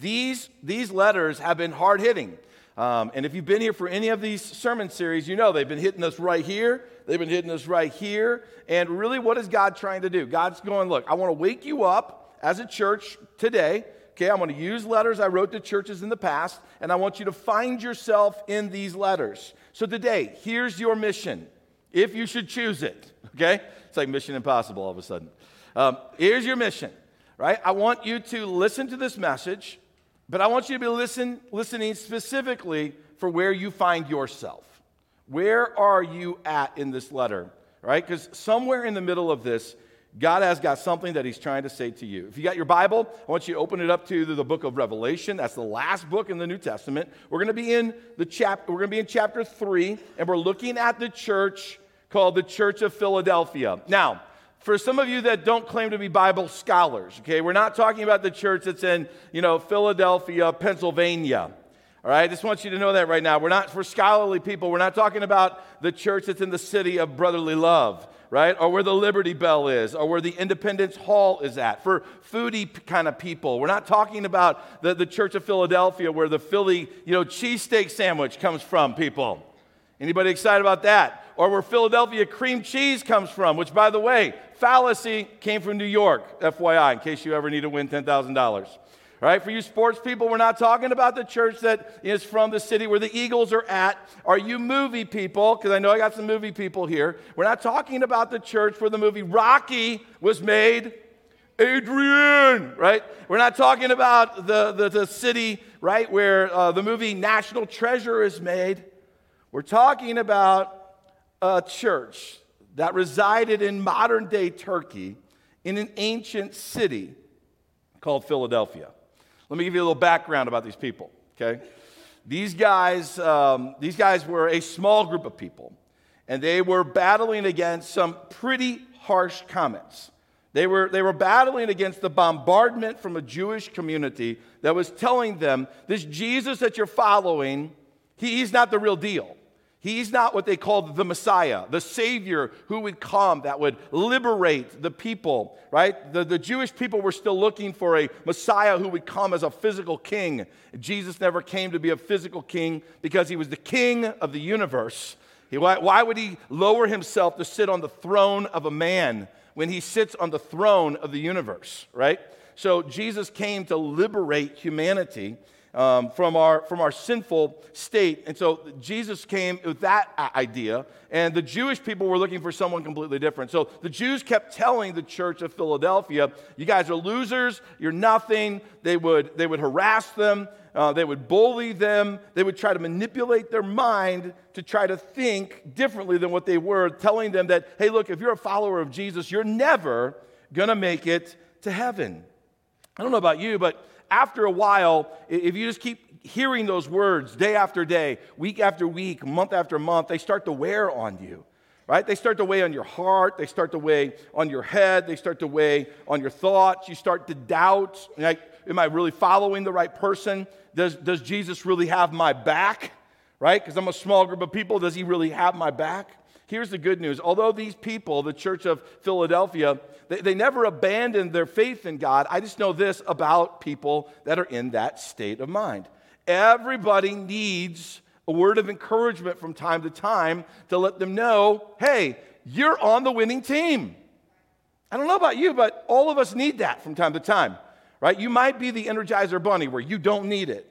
these, these letters have been hard hitting. Um, and if you've been here for any of these sermon series, you know they've been hitting us right here. They've been hitting us right here. And really, what is God trying to do? God's going, look, I want to wake you up as a church today. Okay, I'm going to use letters I wrote to churches in the past, and I want you to find yourself in these letters. So today, here's your mission, if you should choose it. Okay? It's like Mission Impossible all of a sudden. Um, here's your mission, right? I want you to listen to this message but I want you to be listen, listening specifically for where you find yourself. Where are you at in this letter? Right? Because somewhere in the middle of this, God has got something that He's trying to say to you. If you got your Bible, I want you to open it up to the book of Revelation. That's the last book in the New Testament. We're going to be in the chapter. We're going to be in chapter three, and we're looking at the church called the Church of Philadelphia. Now, for some of you that don't claim to be Bible scholars, okay, we're not talking about the church that's in, you know, Philadelphia, Pennsylvania. All right, I just want you to know that right now. We're not, for scholarly people, we're not talking about the church that's in the city of brotherly love, right? Or where the Liberty Bell is, or where the Independence Hall is at. For foodie kind of people, we're not talking about the, the church of Philadelphia where the Philly, you know, cheesesteak sandwich comes from, people. Anybody excited about that? Or where Philadelphia cream cheese comes from, which, by the way, fallacy came from New York, FYI, in case you ever need to win $10,000. All right, for you sports people, we're not talking about the church that is from the city where the Eagles are at. Are you movie people? Because I know I got some movie people here. We're not talking about the church where the movie Rocky was made. Adrian, right? We're not talking about the, the, the city, right, where uh, the movie National Treasure is made. We're talking about a church that resided in modern day Turkey in an ancient city called Philadelphia. Let me give you a little background about these people, okay? These guys, um, these guys were a small group of people, and they were battling against some pretty harsh comments. They were, they were battling against the bombardment from a Jewish community that was telling them this Jesus that you're following, he, he's not the real deal. He's not what they called the Messiah, the Savior who would come that would liberate the people, right? The, the Jewish people were still looking for a Messiah who would come as a physical king. Jesus never came to be a physical king because he was the king of the universe. He, why, why would he lower himself to sit on the throne of a man when he sits on the throne of the universe, right? So Jesus came to liberate humanity um, from, our, from our sinful state. And so Jesus came with that idea, and the Jewish people were looking for someone completely different. So the Jews kept telling the church of Philadelphia, You guys are losers, you're nothing. They would, they would harass them, uh, they would bully them, they would try to manipulate their mind to try to think differently than what they were, telling them that, Hey, look, if you're a follower of Jesus, you're never gonna make it to heaven. I don't know about you, but after a while, if you just keep hearing those words day after day, week after week, month after month, they start to wear on you, right? They start to weigh on your heart, they start to weigh on your head, they start to weigh on your thoughts. You start to doubt, like, am I really following the right person? Does, does Jesus really have my back, right? Because I'm a small group of people. Does he really have my back? Here's the good news. Although these people, the church of Philadelphia, they, they never abandoned their faith in God, I just know this about people that are in that state of mind. Everybody needs a word of encouragement from time to time to let them know hey, you're on the winning team. I don't know about you, but all of us need that from time to time, right? You might be the Energizer Bunny where you don't need it.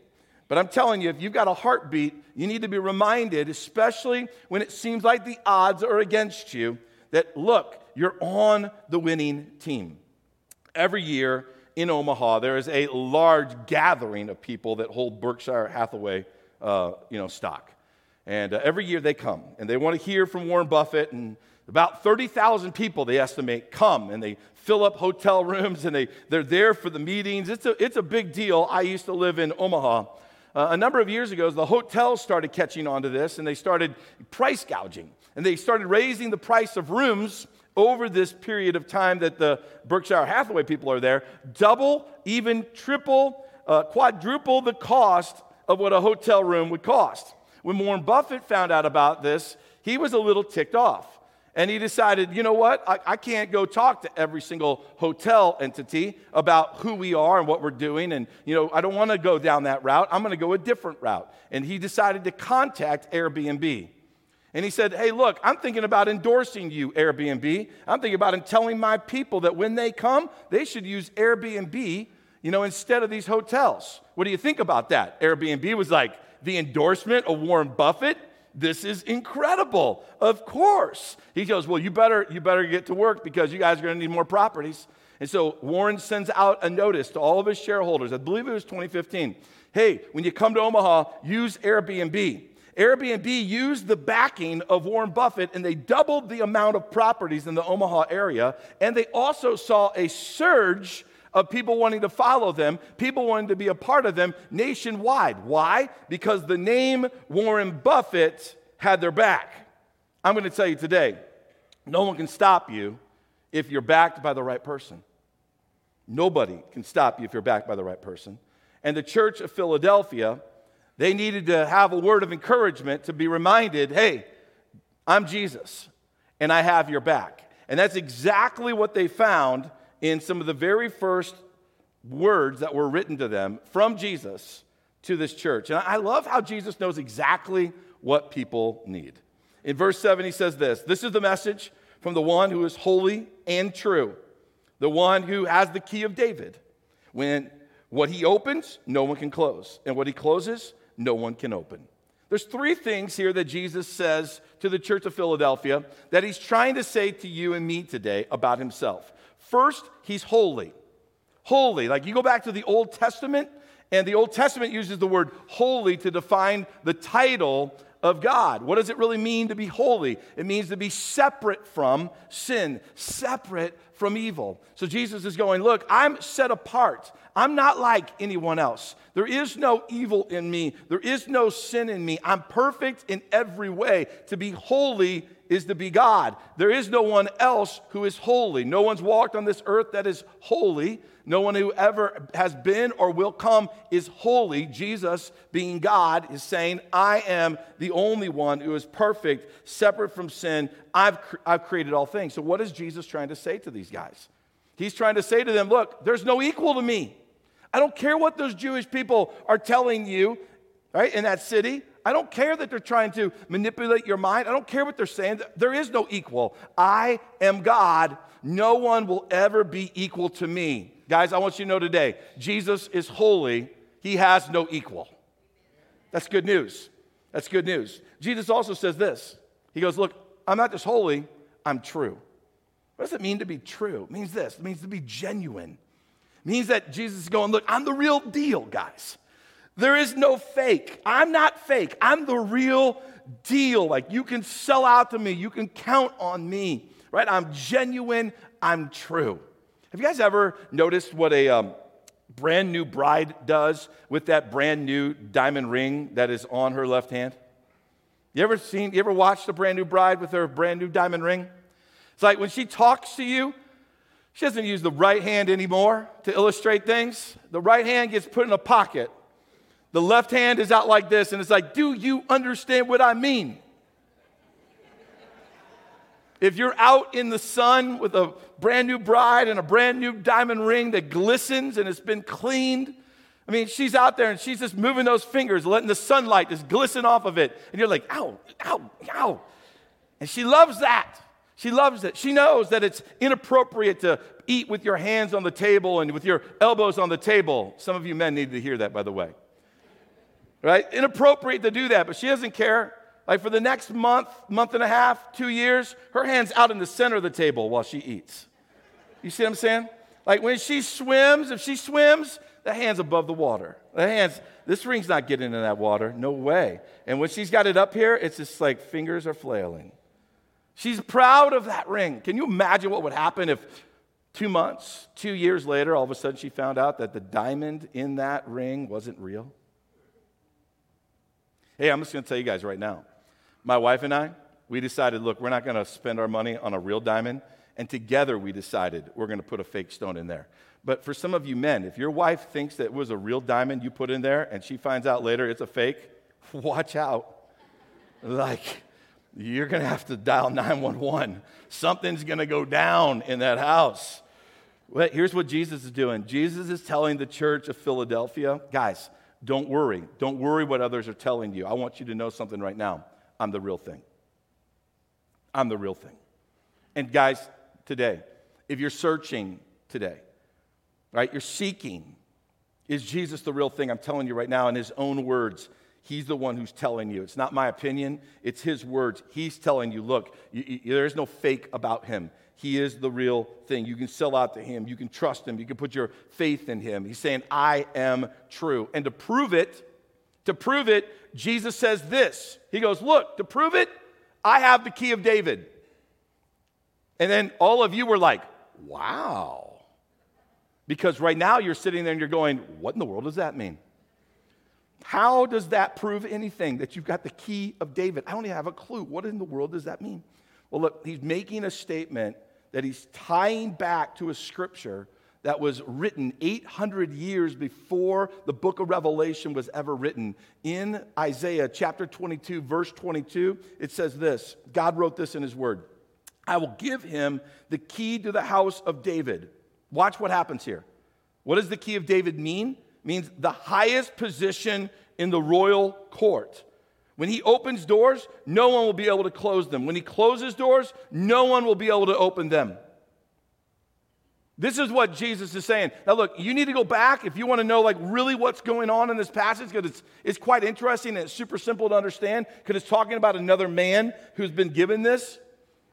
But I'm telling you, if you've got a heartbeat, you need to be reminded, especially when it seems like the odds are against you, that look, you're on the winning team. Every year in Omaha, there is a large gathering of people that hold Berkshire Hathaway uh, you know, stock. And uh, every year they come and they want to hear from Warren Buffett. And about 30,000 people, they estimate, come and they fill up hotel rooms and they, they're there for the meetings. It's a, it's a big deal. I used to live in Omaha. Uh, a number of years ago, the hotels started catching on to this and they started price gouging. And they started raising the price of rooms over this period of time that the Berkshire Hathaway people are there, double, even triple, uh, quadruple the cost of what a hotel room would cost. When Warren Buffett found out about this, he was a little ticked off. And he decided, you know what? I, I, can't go talk to every single hotel entity about who we are and what we're doing. And, you know, I don't want to go down that route. I'm going to go a different route. And he decided to contact Airbnb. And he said, Hey, look, I'm thinking about endorsing you, Airbnb. I'm thinking about telling my people that when they come, they should use Airbnb, you know, instead of these hotels. What do you think about that? Airbnb was like, the endorsement of Warren Buffett this is incredible. Of course. He goes, Well, you better, you better get to work because you guys are going to need more properties. And so Warren sends out a notice to all of his shareholders. I believe it was 2015. Hey, when you come to Omaha, use Airbnb. Airbnb used the backing of Warren Buffett and they doubled the amount of properties in the Omaha area. And they also saw a surge of people wanting to follow them, people wanting to be a part of them nationwide. Why? Because the name Warren Buffett had their back. I'm going to tell you today no one can stop you if you're backed by the right person. Nobody can stop you if you're backed by the right person. And the church of Philadelphia, they needed to have a word of encouragement to be reminded hey, I'm Jesus and I have your back. And that's exactly what they found in some of the very first words that were written to them from Jesus to this church. And I love how Jesus knows exactly what people need. In verse 7, he says this This is the message from the one who is holy and true, the one who has the key of David. When what he opens, no one can close, and what he closes, no one can open. There's three things here that Jesus says to the church of Philadelphia that he's trying to say to you and me today about himself. First, he's holy. Holy. Like you go back to the Old Testament, and the Old Testament uses the word holy to define the title of God. What does it really mean to be holy? It means to be separate from sin, separate from evil. So Jesus is going, Look, I'm set apart. I'm not like anyone else. There is no evil in me, there is no sin in me. I'm perfect in every way. To be holy is to be God. There is no one else who is holy. No one's walked on this earth that is holy. No one who ever has been or will come is holy. Jesus, being God, is saying, I am the only one who is perfect, separate from sin. I've, I've created all things. So, what is Jesus trying to say to these guys? He's trying to say to them, Look, there's no equal to me. I don't care what those Jewish people are telling you, right, in that city. I don't care that they're trying to manipulate your mind. I don't care what they're saying. There is no equal. I am God. No one will ever be equal to me. Guys, I want you to know today Jesus is holy. He has no equal. That's good news. That's good news. Jesus also says this He goes, Look, I'm not just holy, I'm true. What does it mean to be true? It means this it means to be genuine. It means that Jesus is going, Look, I'm the real deal, guys. There is no fake. I'm not fake. I'm the real deal. Like you can sell out to me, you can count on me, right? I'm genuine, I'm true. Have you guys ever noticed what a um, brand new bride does with that brand new diamond ring that is on her left hand? You ever seen, you ever watched a brand new bride with her brand new diamond ring? It's like when she talks to you, she doesn't use the right hand anymore to illustrate things. The right hand gets put in a pocket the left hand is out like this, and it's like, Do you understand what I mean? If you're out in the sun with a brand new bride and a brand new diamond ring that glistens and it's been cleaned, I mean, she's out there and she's just moving those fingers, letting the sunlight just glisten off of it. And you're like, ow, ow, ow. And she loves that. She loves it. She knows that it's inappropriate to eat with your hands on the table and with your elbows on the table. Some of you men need to hear that, by the way right? Inappropriate to do that, but she doesn't care. Like for the next month, month and a half, two years, her hand's out in the center of the table while she eats. You see what I'm saying? Like when she swims, if she swims, the hand's above the water. The hand's, this ring's not getting in that water. No way. And when she's got it up here, it's just like fingers are flailing. She's proud of that ring. Can you imagine what would happen if two months, two years later, all of a sudden she found out that the diamond in that ring wasn't real? Hey, I'm just going to tell you guys right now. My wife and I, we decided, look, we're not going to spend our money on a real diamond. And together we decided we're going to put a fake stone in there. But for some of you men, if your wife thinks that it was a real diamond you put in there and she finds out later it's a fake, watch out. Like, you're going to have to dial 911. Something's going to go down in that house. Well, here's what Jesus is doing Jesus is telling the church of Philadelphia, guys, don't worry. Don't worry what others are telling you. I want you to know something right now. I'm the real thing. I'm the real thing. And guys, today, if you're searching today, right, you're seeking, is Jesus the real thing? I'm telling you right now in his own words. He's the one who's telling you. It's not my opinion, it's his words. He's telling you, look, you, you, there is no fake about him. He is the real thing. You can sell out to him. You can trust him. You can put your faith in him. He's saying, I am true. And to prove it, to prove it, Jesus says this. He goes, Look, to prove it, I have the key of David. And then all of you were like, Wow. Because right now you're sitting there and you're going, What in the world does that mean? How does that prove anything that you've got the key of David? I don't even have a clue. What in the world does that mean? Well, look, he's making a statement that he's tying back to a scripture that was written 800 years before the book of Revelation was ever written. In Isaiah chapter 22, verse 22, it says this God wrote this in his word I will give him the key to the house of David. Watch what happens here. What does the key of David mean? Means the highest position in the royal court. When he opens doors, no one will be able to close them. When he closes doors, no one will be able to open them. This is what Jesus is saying. Now, look, you need to go back if you want to know, like, really what's going on in this passage, because it's, it's quite interesting and it's super simple to understand, because it's talking about another man who's been given this,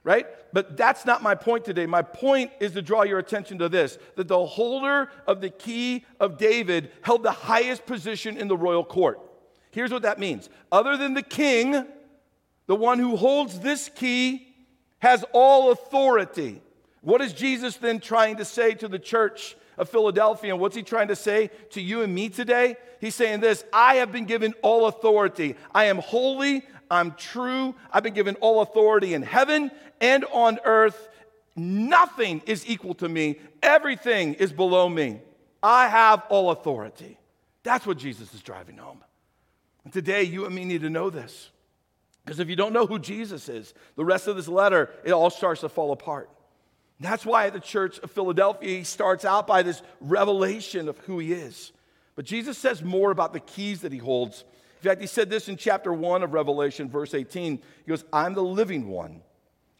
right? But that's not my point today. My point is to draw your attention to this that the holder of the key of David held the highest position in the royal court. Here's what that means other than the king, the one who holds this key has all authority. What is Jesus then trying to say to the church of Philadelphia? And what's he trying to say to you and me today? He's saying this I have been given all authority. I am holy. I'm true. I've been given all authority in heaven and on earth. Nothing is equal to me, everything is below me. I have all authority. That's what Jesus is driving home. And today, you and me need to know this. Because if you don't know who Jesus is, the rest of this letter, it all starts to fall apart. That's why at the church of Philadelphia, he starts out by this revelation of who he is. But Jesus says more about the keys that he holds. In fact, he said this in chapter 1 of Revelation, verse 18. He goes, I'm the living one.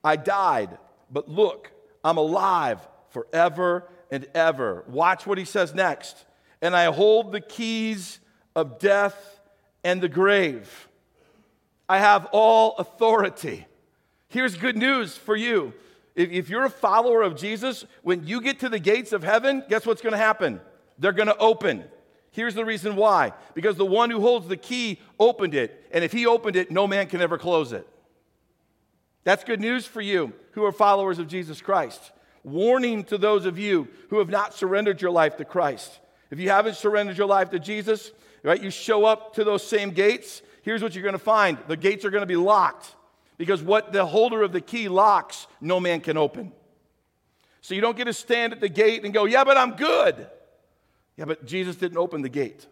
I died, but look, I'm alive forever and ever. Watch what he says next. And I hold the keys of death and the grave. I have all authority. Here's good news for you. If, if you're a follower of Jesus, when you get to the gates of heaven, guess what's going to happen? They're going to open. Here's the reason why because the one who holds the key opened it, and if he opened it, no man can ever close it. That's good news for you who are followers of Jesus Christ. Warning to those of you who have not surrendered your life to Christ. If you haven't surrendered your life to Jesus, right? You show up to those same gates. Here's what you're going to find the gates are going to be locked because what the holder of the key locks, no man can open. So you don't get to stand at the gate and go, Yeah, but I'm good. Yeah, but Jesus didn't open the gate.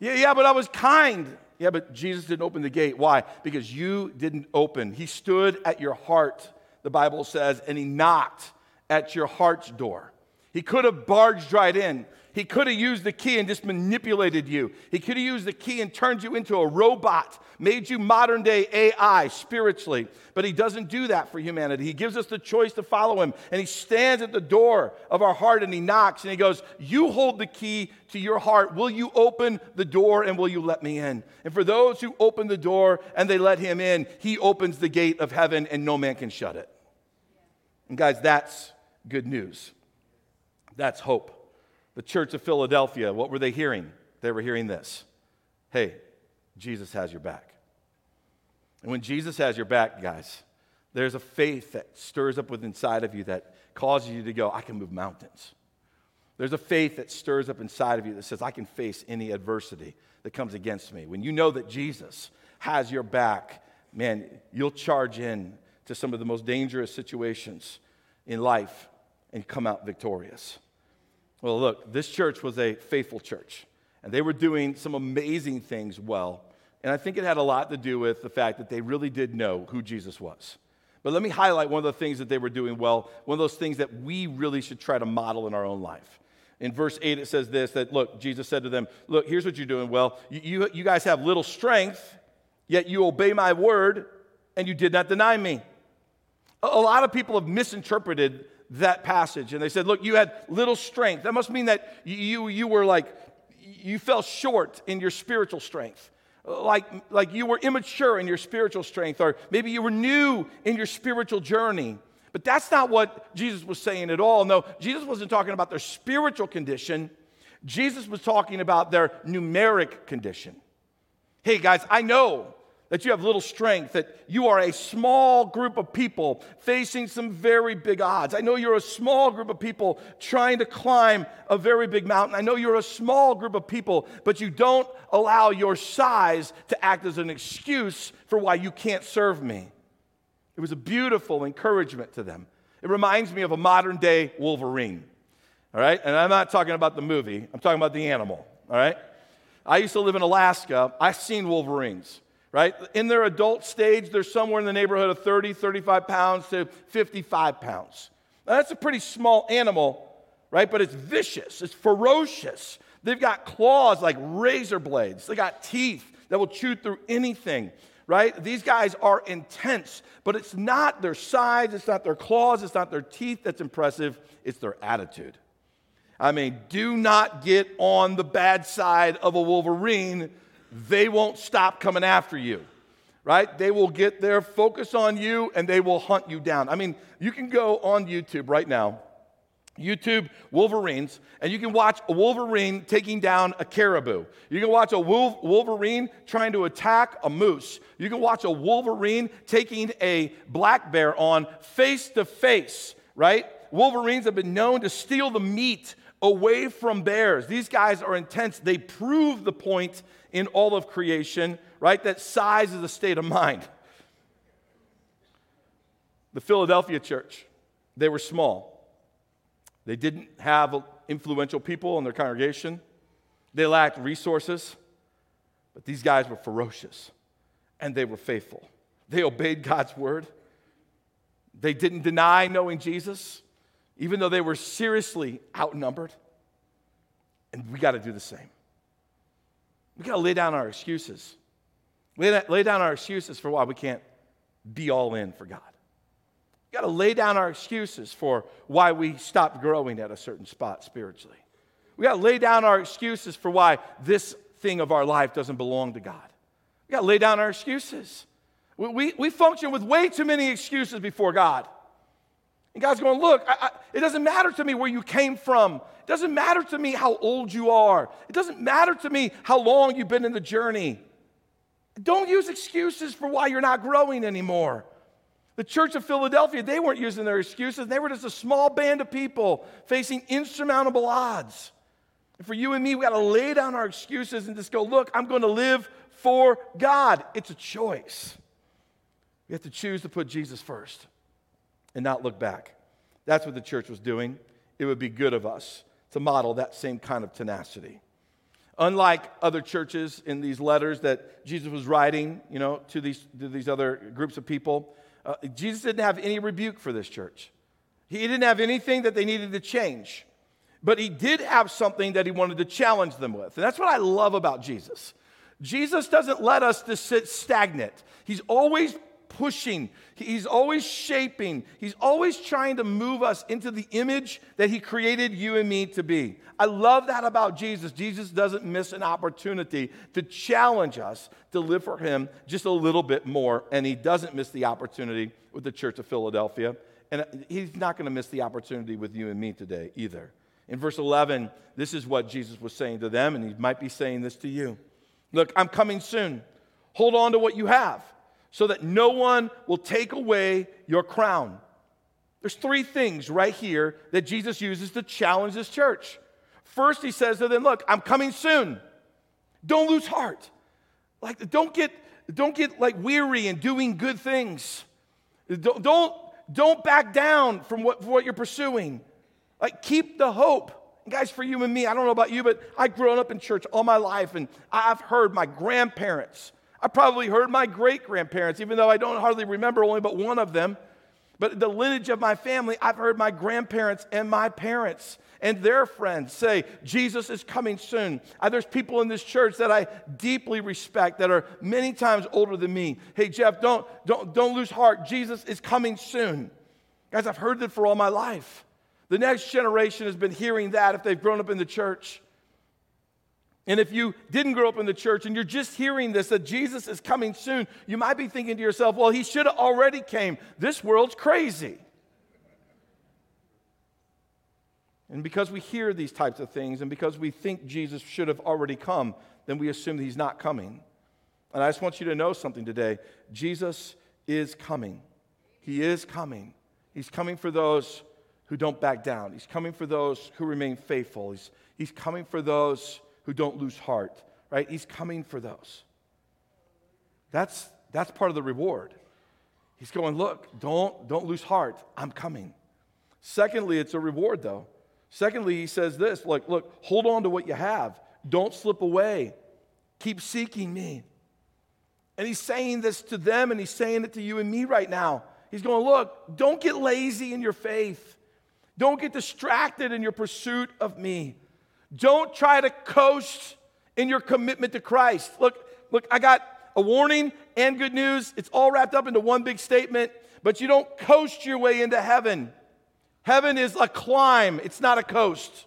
Yeah, yeah, but I was kind. Yeah, but Jesus didn't open the gate. Why? Because you didn't open. He stood at your heart, the Bible says, and he knocked at your heart's door. He could have barged right in, he could have used the key and just manipulated you. He could have used the key and turned you into a robot, made you modern day AI spiritually. But he doesn't do that for humanity. He gives us the choice to follow him. And he stands at the door of our heart and he knocks and he goes, You hold the key to your heart. Will you open the door and will you let me in? And for those who open the door and they let him in, he opens the gate of heaven and no man can shut it. And guys, that's good news. That's hope the church of Philadelphia, what were they hearing? They were hearing this Hey, Jesus has your back. And when Jesus has your back, guys, there's a faith that stirs up within inside of you that causes you to go, I can move mountains. There's a faith that stirs up inside of you that says, I can face any adversity that comes against me. When you know that Jesus has your back, man, you'll charge in to some of the most dangerous situations in life and come out victorious. Well, look, this church was a faithful church, and they were doing some amazing things well. And I think it had a lot to do with the fact that they really did know who Jesus was. But let me highlight one of the things that they were doing well, one of those things that we really should try to model in our own life. In verse 8, it says this that, look, Jesus said to them, Look, here's what you're doing well. You, you, you guys have little strength, yet you obey my word, and you did not deny me. A, a lot of people have misinterpreted that passage, and they said, Look, you had little strength. That must mean that you, you were like, you fell short in your spiritual strength like, like you were immature in your spiritual strength, or maybe you were new in your spiritual journey. But that's not what Jesus was saying at all. No, Jesus wasn't talking about their spiritual condition, Jesus was talking about their numeric condition. Hey, guys, I know that you have little strength, that you are a small group of people facing some very big odds. I know you're a small group of people trying to climb a very big mountain. I know you're a small group of people, but you don't allow your size to act as an excuse for why you can't serve me. It was a beautiful encouragement to them. It reminds me of a modern day Wolverine. All right? And I'm not talking about the movie, I'm talking about the animal. All right? I used to live in Alaska. I've seen Wolverines right? In their adult stage, they're somewhere in the neighborhood of 30, 35 pounds to 55 pounds. Now, that's a pretty small animal, right? But it's vicious, it's ferocious. They've got claws like razor blades, they got teeth that will chew through anything. Right? These guys are intense, but it's not their size, it's not their claws, it's not their teeth that's impressive, it's their attitude. I mean, do not get on the bad side of a Wolverine they won't stop coming after you, right? They will get their focus on you and they will hunt you down. I mean, you can go on YouTube right now, YouTube Wolverines, and you can watch a Wolverine taking down a caribou. You can watch a Wolverine trying to attack a moose. You can watch a Wolverine taking a black bear on face to face, right? Wolverines have been known to steal the meat away from bears. These guys are intense. They prove the point in all of creation, right? That size is a state of mind. The Philadelphia church, they were small. They didn't have influential people in their congregation. They lacked resources. But these guys were ferocious and they were faithful. They obeyed God's word. They didn't deny knowing Jesus even though they were seriously outnumbered. And we got to do the same. We got to lay down our excuses. Lay, lay down our excuses for why we can't be all in for God. We got to lay down our excuses for why we stopped growing at a certain spot spiritually. We got to lay down our excuses for why this thing of our life doesn't belong to God. We got to lay down our excuses. We, we, we function with way too many excuses before God. And God's going, Look, I, I, it doesn't matter to me where you came from. It doesn't matter to me how old you are. It doesn't matter to me how long you've been in the journey. Don't use excuses for why you're not growing anymore. The church of Philadelphia, they weren't using their excuses. They were just a small band of people facing insurmountable odds. And for you and me, we got to lay down our excuses and just go, look, I'm going to live for God. It's a choice. We have to choose to put Jesus first and not look back. That's what the church was doing. It would be good of us to model that same kind of tenacity. Unlike other churches in these letters that Jesus was writing, you know, to these, to these other groups of people, uh, Jesus didn't have any rebuke for this church. He didn't have anything that they needed to change. But he did have something that he wanted to challenge them with. And that's what I love about Jesus. Jesus doesn't let us to sit stagnant. He's always pushing, He's always shaping, He's always trying to move us into the image that He created you and me to be. I love that about Jesus. Jesus doesn't miss an opportunity to challenge us to live for Him just a little bit more, and He doesn't miss the opportunity with the Church of Philadelphia. And He's not going to miss the opportunity with you and me today either. In verse 11, this is what Jesus was saying to them, and He might be saying this to you. Look, I'm coming soon. Hold on to what you have so that no one will take away your crown. There's three things right here that Jesus uses to challenge this church. First, he says to them, Look, I'm coming soon. Don't lose heart. Like, don't get, don't get like weary in doing good things. Don't, don't, don't back down from what, what you're pursuing. Like, keep the hope. Guys, for you and me, I don't know about you, but I've grown up in church all my life, and I've heard my grandparents I probably heard my great grandparents, even though I don't hardly remember only but one of them. But the lineage of my family, I've heard my grandparents and my parents and their friends say, Jesus is coming soon. Uh, there's people in this church that I deeply respect that are many times older than me. Hey, Jeff, don't, don't, don't lose heart. Jesus is coming soon. Guys, I've heard that for all my life. The next generation has been hearing that if they've grown up in the church. And if you didn't grow up in the church and you're just hearing this that Jesus is coming soon, you might be thinking to yourself, well, he should have already came. This world's crazy. And because we hear these types of things and because we think Jesus should have already come, then we assume that he's not coming. And I just want you to know something today. Jesus is coming. He is coming. He's coming for those who don't back down. He's coming for those who remain faithful. He's, he's coming for those who don't lose heart, right? He's coming for those. That's, that's part of the reward. He's going, look, don't, don't lose heart. I'm coming. Secondly, it's a reward, though. Secondly, he says this look, look, hold on to what you have. Don't slip away. Keep seeking me. And he's saying this to them, and he's saying it to you and me right now. He's going, look, don't get lazy in your faith. Don't get distracted in your pursuit of me. Don't try to coast in your commitment to Christ. Look, look, I got a warning and good news. It's all wrapped up into one big statement, but you don't coast your way into heaven. Heaven is a climb, it's not a coast.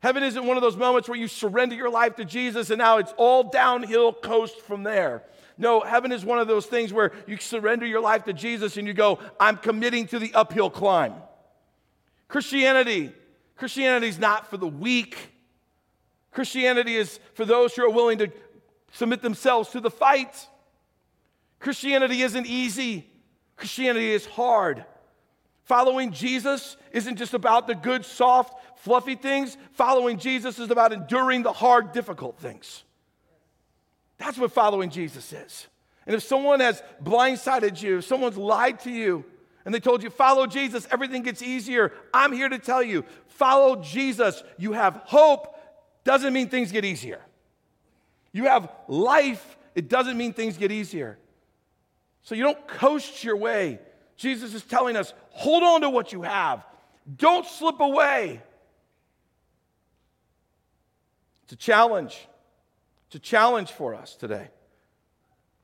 Heaven isn't one of those moments where you surrender your life to Jesus and now it's all downhill coast from there. No, heaven is one of those things where you surrender your life to Jesus and you go, I'm committing to the uphill climb. Christianity Christianity is not for the weak. Christianity is for those who are willing to submit themselves to the fight. Christianity isn't easy, Christianity is hard. Following Jesus isn't just about the good, soft, fluffy things. Following Jesus is about enduring the hard, difficult things. That's what following Jesus is. And if someone has blindsided you, if someone's lied to you, and they told you, follow Jesus, everything gets easier. I'm here to tell you, follow Jesus. You have hope, doesn't mean things get easier. You have life, it doesn't mean things get easier. So you don't coast your way. Jesus is telling us, hold on to what you have, don't slip away. It's a challenge. It's a challenge for us today.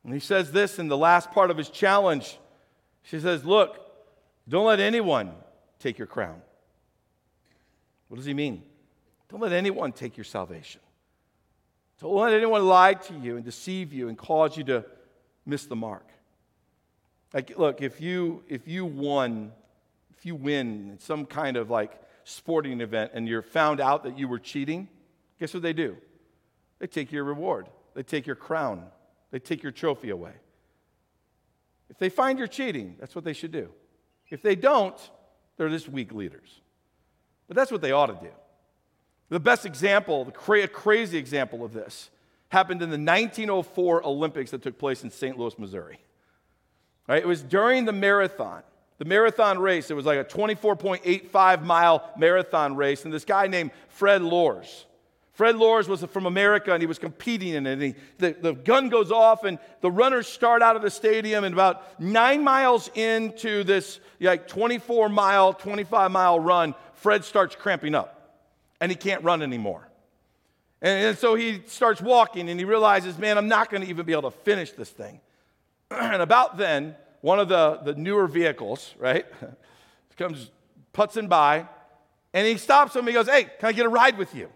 And he says this in the last part of his challenge. She says, Look, don't let anyone take your crown. What does he mean? Don't let anyone take your salvation. Don't let anyone lie to you and deceive you and cause you to miss the mark. Like, look, if you if you won, if you win in some kind of like sporting event and you're found out that you were cheating, guess what they do? They take your reward. They take your crown. They take your trophy away. If they find you're cheating, that's what they should do. If they don't, they're just weak leaders. But that's what they ought to do. The best example, the cra- crazy example of this, happened in the 1904 Olympics that took place in St. Louis, Missouri. Right? It was during the marathon, the marathon race. It was like a 24.85 mile marathon race, and this guy named Fred Lorz Fred Lorz was from America and he was competing in it. And he, the, the gun goes off, and the runners start out of the stadium. And about nine miles into this like 24 mile, 25 mile run, Fred starts cramping up and he can't run anymore. And, and so he starts walking and he realizes, man, I'm not going to even be able to finish this thing. and about then, one of the, the newer vehicles, right, comes putzing by and he stops him. And he goes, Hey, can I get a ride with you?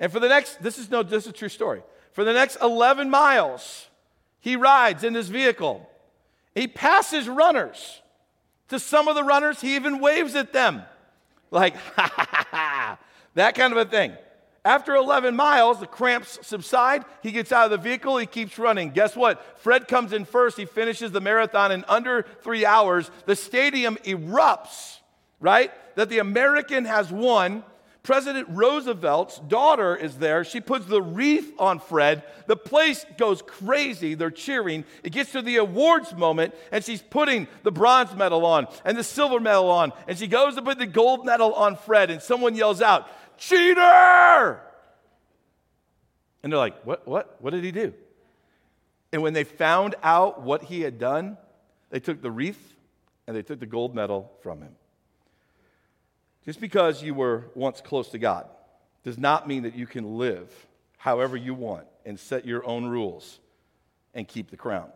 And for the next, this is no, this is a true story. For the next 11 miles, he rides in this vehicle. He passes runners. To some of the runners, he even waves at them. Like, ha ha ha ha, that kind of a thing. After 11 miles, the cramps subside. He gets out of the vehicle. He keeps running. Guess what? Fred comes in first. He finishes the marathon in under three hours. The stadium erupts, right? That the American has won. President Roosevelt's daughter is there. She puts the wreath on Fred. The place goes crazy. They're cheering. It gets to the awards moment, and she's putting the bronze medal on and the silver medal on. And she goes to put the gold medal on Fred, and someone yells out, Cheater! And they're like, What? What? What did he do? And when they found out what he had done, they took the wreath and they took the gold medal from him. Just because you were once close to God does not mean that you can live however you want and set your own rules and keep the crown.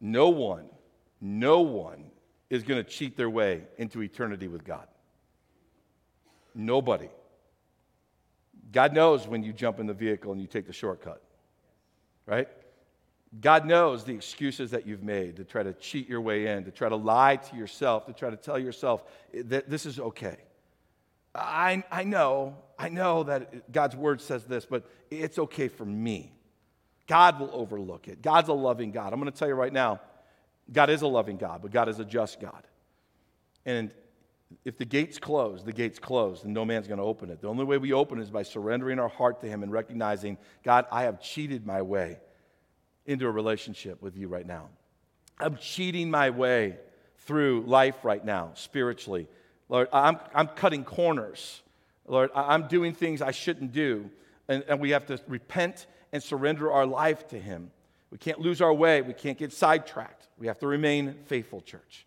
No one, no one is going to cheat their way into eternity with God. Nobody. God knows when you jump in the vehicle and you take the shortcut, right? God knows the excuses that you've made to try to cheat your way in, to try to lie to yourself, to try to tell yourself that this is okay. I, I know, I know that God's word says this, but it's okay for me. God will overlook it. God's a loving God. I'm going to tell you right now, God is a loving God, but God is a just God. And if the gate's closed, the gate's closed, and no man's going to open it. The only way we open is by surrendering our heart to Him and recognizing, God, I have cheated my way into a relationship with you right now. I'm cheating my way through life right now, spiritually. Lord, I'm, I'm cutting corners. Lord, I'm doing things I shouldn't do. And, and we have to repent and surrender our life to Him. We can't lose our way. We can't get sidetracked. We have to remain faithful, church.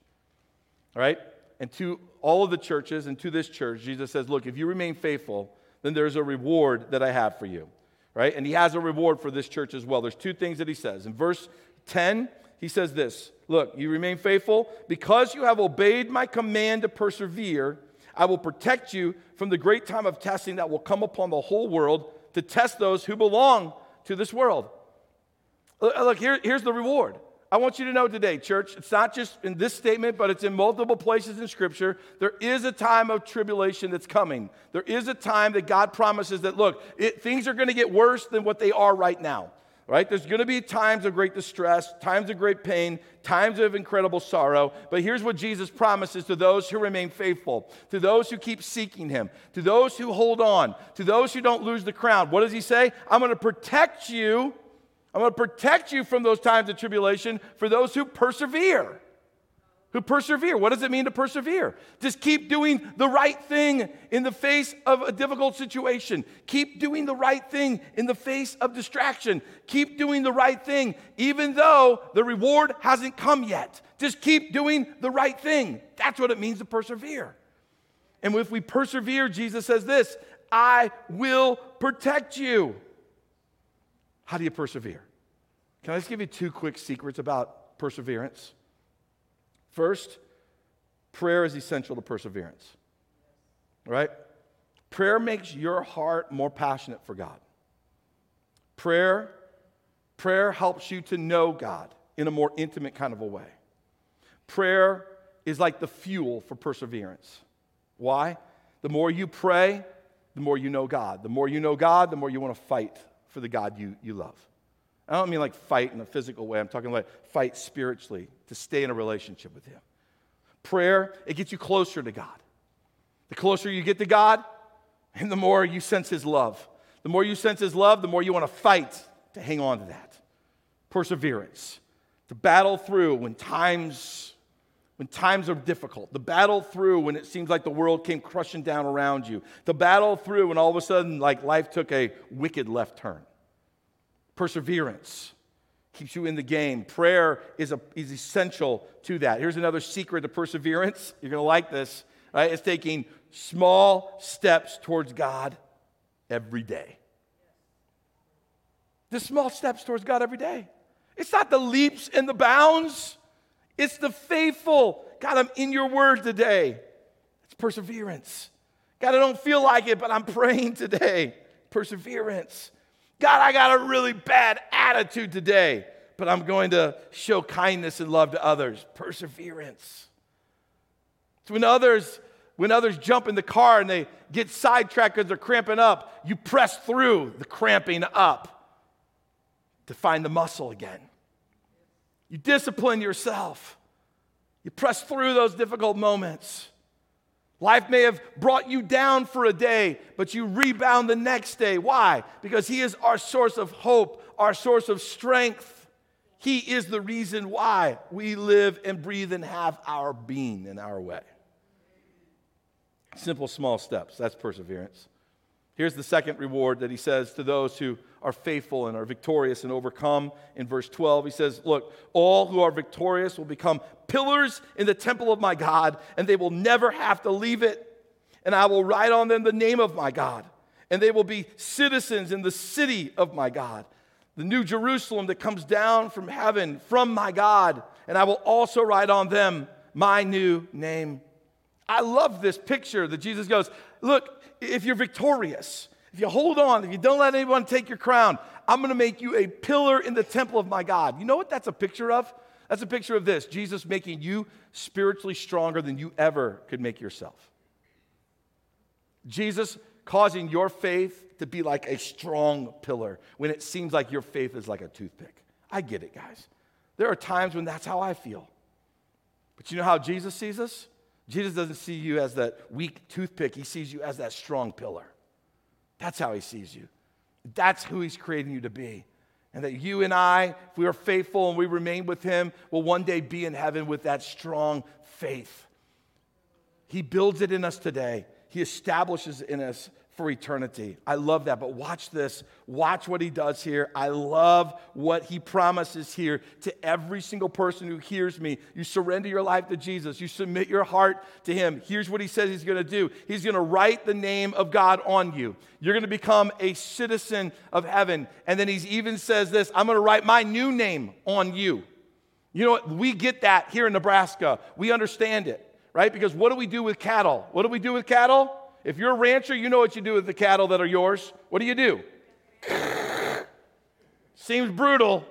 All right? And to all of the churches and to this church, Jesus says, Look, if you remain faithful, then there's a reward that I have for you. Right? And he has a reward for this church as well. There's two things that he says. In verse 10, he says this Look, you remain faithful because you have obeyed my command to persevere. I will protect you from the great time of testing that will come upon the whole world to test those who belong to this world. Look, here, here's the reward. I want you to know today, church, it's not just in this statement, but it's in multiple places in Scripture. There is a time of tribulation that's coming. There is a time that God promises that, look, it, things are going to get worse than what they are right now. Right? There's going to be times of great distress, times of great pain, times of incredible sorrow. But here's what Jesus promises to those who remain faithful, to those who keep seeking Him, to those who hold on, to those who don't lose the crown. What does He say? I'm going to protect you I'm going to protect you from those times of tribulation for those who persevere. Who persevere. What does it mean to persevere? Just keep doing the right thing in the face of a difficult situation. Keep doing the right thing in the face of distraction. Keep doing the right thing even though the reward hasn't come yet. Just keep doing the right thing. That's what it means to persevere. And if we persevere, Jesus says this I will protect you. How do you persevere? Can I just give you two quick secrets about perseverance? First, prayer is essential to perseverance. Right? Prayer makes your heart more passionate for God. Prayer, prayer helps you to know God in a more intimate kind of a way. Prayer is like the fuel for perseverance. Why? The more you pray, the more you know God. The more you know God, the more you want to fight for the God you, you love. I don't mean like fight in a physical way. I'm talking like fight spiritually to stay in a relationship with Him. Prayer, it gets you closer to God. The closer you get to God, and the more you sense His love. The more you sense His love, the more you want to fight to hang on to that. Perseverance, to battle through when times when times are difficult, the battle through when it seems like the world came crushing down around you, the battle through when all of a sudden like life took a wicked left turn. Perseverance keeps you in the game. Prayer is, a, is essential to that. Here's another secret to perseverance. You're going to like this. Right? It's taking small steps towards God every day. The small steps towards God every day. It's not the leaps and the bounds, it's the faithful. God, I'm in your word today. It's perseverance. God, I don't feel like it, but I'm praying today. Perseverance. God, I got a really bad attitude today, but I'm going to show kindness and love to others. Perseverance. It's when others when others jump in the car and they get sidetracked because they're cramping up, you press through the cramping up to find the muscle again. You discipline yourself. You press through those difficult moments. Life may have brought you down for a day, but you rebound the next day. Why? Because He is our source of hope, our source of strength. He is the reason why we live and breathe and have our being in our way. Simple, small steps. That's perseverance. Here's the second reward that he says to those who are faithful and are victorious and overcome. In verse 12, he says, Look, all who are victorious will become pillars in the temple of my God, and they will never have to leave it. And I will write on them the name of my God, and they will be citizens in the city of my God, the new Jerusalem that comes down from heaven from my God. And I will also write on them my new name. I love this picture that Jesus goes, Look, if you're victorious, if you hold on, if you don't let anyone take your crown, I'm going to make you a pillar in the temple of my God. You know what that's a picture of? That's a picture of this Jesus making you spiritually stronger than you ever could make yourself. Jesus causing your faith to be like a strong pillar when it seems like your faith is like a toothpick. I get it, guys. There are times when that's how I feel. But you know how Jesus sees us? Jesus doesn't see you as that weak toothpick, he sees you as that strong pillar. That's how he sees you. That's who he's creating you to be. And that you and I, if we are faithful and we remain with him, will one day be in heaven with that strong faith. He builds it in us today, he establishes in us for eternity. I love that. But watch this. Watch what he does here. I love what he promises here to every single person who hears me. You surrender your life to Jesus, you submit your heart to him. Here's what he says he's going to do He's going to write the name of God on you. You're going to become a citizen of heaven. And then he even says this I'm going to write my new name on you. You know what? We get that here in Nebraska. We understand it, right? Because what do we do with cattle? What do we do with cattle? If you're a rancher, you know what you do with the cattle that are yours. What do you do? Seems brutal.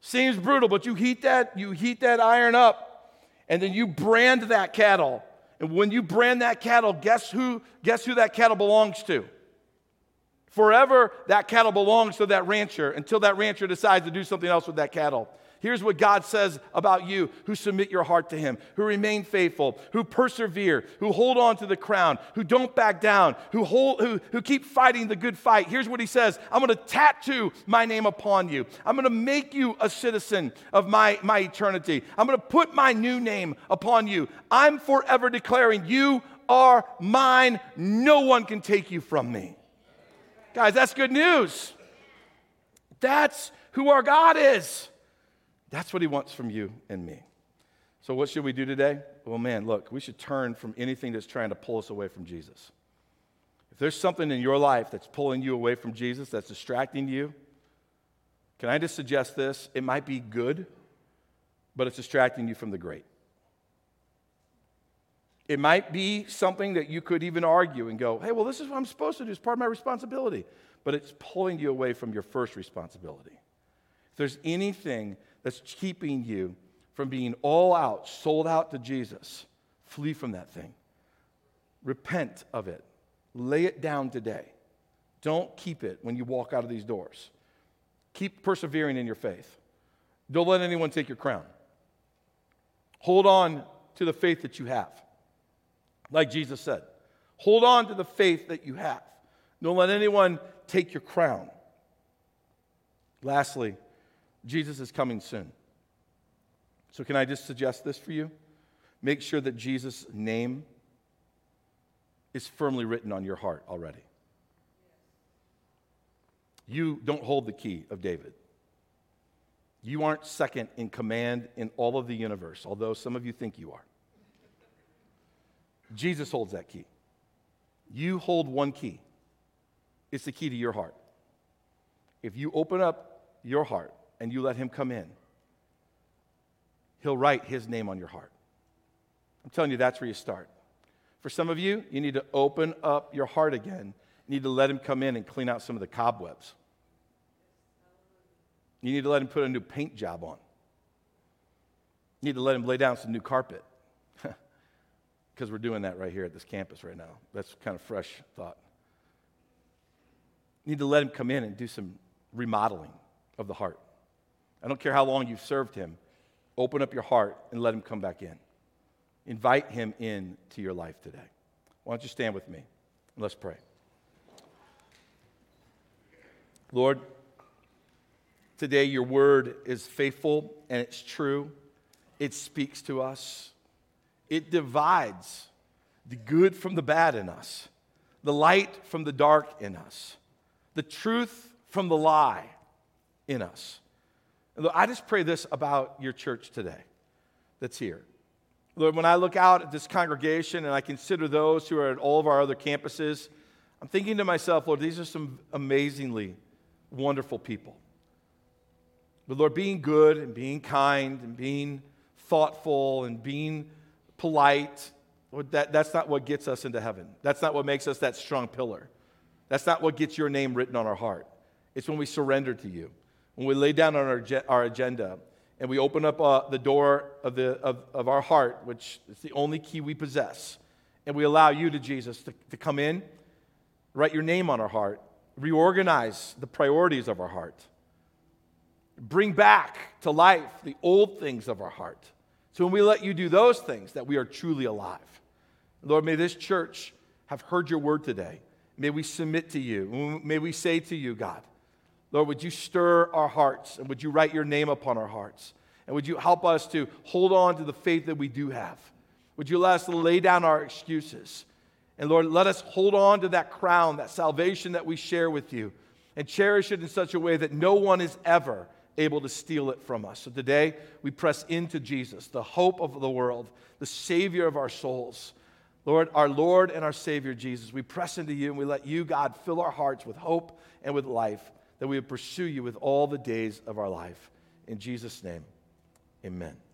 Seems brutal, but you heat that, you heat that iron up, and then you brand that cattle. And when you brand that cattle, guess who, guess who that cattle belongs to? Forever, that cattle belongs to that rancher until that rancher decides to do something else with that cattle. Here's what God says about you who submit your heart to Him, who remain faithful, who persevere, who hold on to the crown, who don't back down, who, hold, who, who keep fighting the good fight. Here's what He says I'm going to tattoo my name upon you. I'm going to make you a citizen of my, my eternity. I'm going to put my new name upon you. I'm forever declaring, You are mine. No one can take you from me. Guys, that's good news. That's who our God is. That's what he wants from you and me. So, what should we do today? Well, man, look, we should turn from anything that's trying to pull us away from Jesus. If there's something in your life that's pulling you away from Jesus, that's distracting you, can I just suggest this? It might be good, but it's distracting you from the great. It might be something that you could even argue and go, hey, well, this is what I'm supposed to do. It's part of my responsibility. But it's pulling you away from your first responsibility. If there's anything that's keeping you from being all out, sold out to Jesus, flee from that thing. Repent of it. Lay it down today. Don't keep it when you walk out of these doors. Keep persevering in your faith. Don't let anyone take your crown. Hold on to the faith that you have. Like Jesus said, hold on to the faith that you have. Don't let anyone take your crown. Lastly, Jesus is coming soon. So, can I just suggest this for you? Make sure that Jesus' name is firmly written on your heart already. You don't hold the key of David. You aren't second in command in all of the universe, although some of you think you are. Jesus holds that key. You hold one key. It's the key to your heart. If you open up your heart and you let Him come in, He'll write His name on your heart. I'm telling you, that's where you start. For some of you, you need to open up your heart again. You need to let Him come in and clean out some of the cobwebs. You need to let Him put a new paint job on. You need to let Him lay down some new carpet. Because we're doing that right here at this campus right now. That's kind of fresh thought. Need to let Him come in and do some remodeling of the heart. I don't care how long you've served him. Open up your heart and let him come back in. Invite him in to your life today. Why don't you stand with me and let's pray. Lord, today your word is faithful and it's true. It speaks to us. It divides the good from the bad in us, the light from the dark in us, the truth from the lie in us. And I just pray this about your church today that's here. Lord, when I look out at this congregation and I consider those who are at all of our other campuses, I'm thinking to myself, Lord, these are some amazingly wonderful people. But Lord, being good and being kind and being thoughtful and being polite, that, that's not what gets us into heaven. That's not what makes us that strong pillar. That's not what gets your name written on our heart. It's when we surrender to you, when we lay down on our, our agenda and we open up uh, the door of, the, of, of our heart, which is the only key we possess, and we allow you to, Jesus, to, to come in, write your name on our heart, reorganize the priorities of our heart, bring back to life the old things of our heart. So when we let you do those things, that we are truly alive. Lord, may this church have heard your word today. May we submit to you. May we say to you, God, Lord, would you stir our hearts and would you write your name upon our hearts? And would you help us to hold on to the faith that we do have? Would you let us lay down our excuses? And Lord, let us hold on to that crown, that salvation that we share with you, and cherish it in such a way that no one is ever able to steal it from us. So today, we press into Jesus, the hope of the world, the Savior of our souls. Lord, our Lord and our Savior, Jesus, we press into you and we let you, God, fill our hearts with hope and with life, that we would pursue you with all the days of our life. In Jesus' name, amen.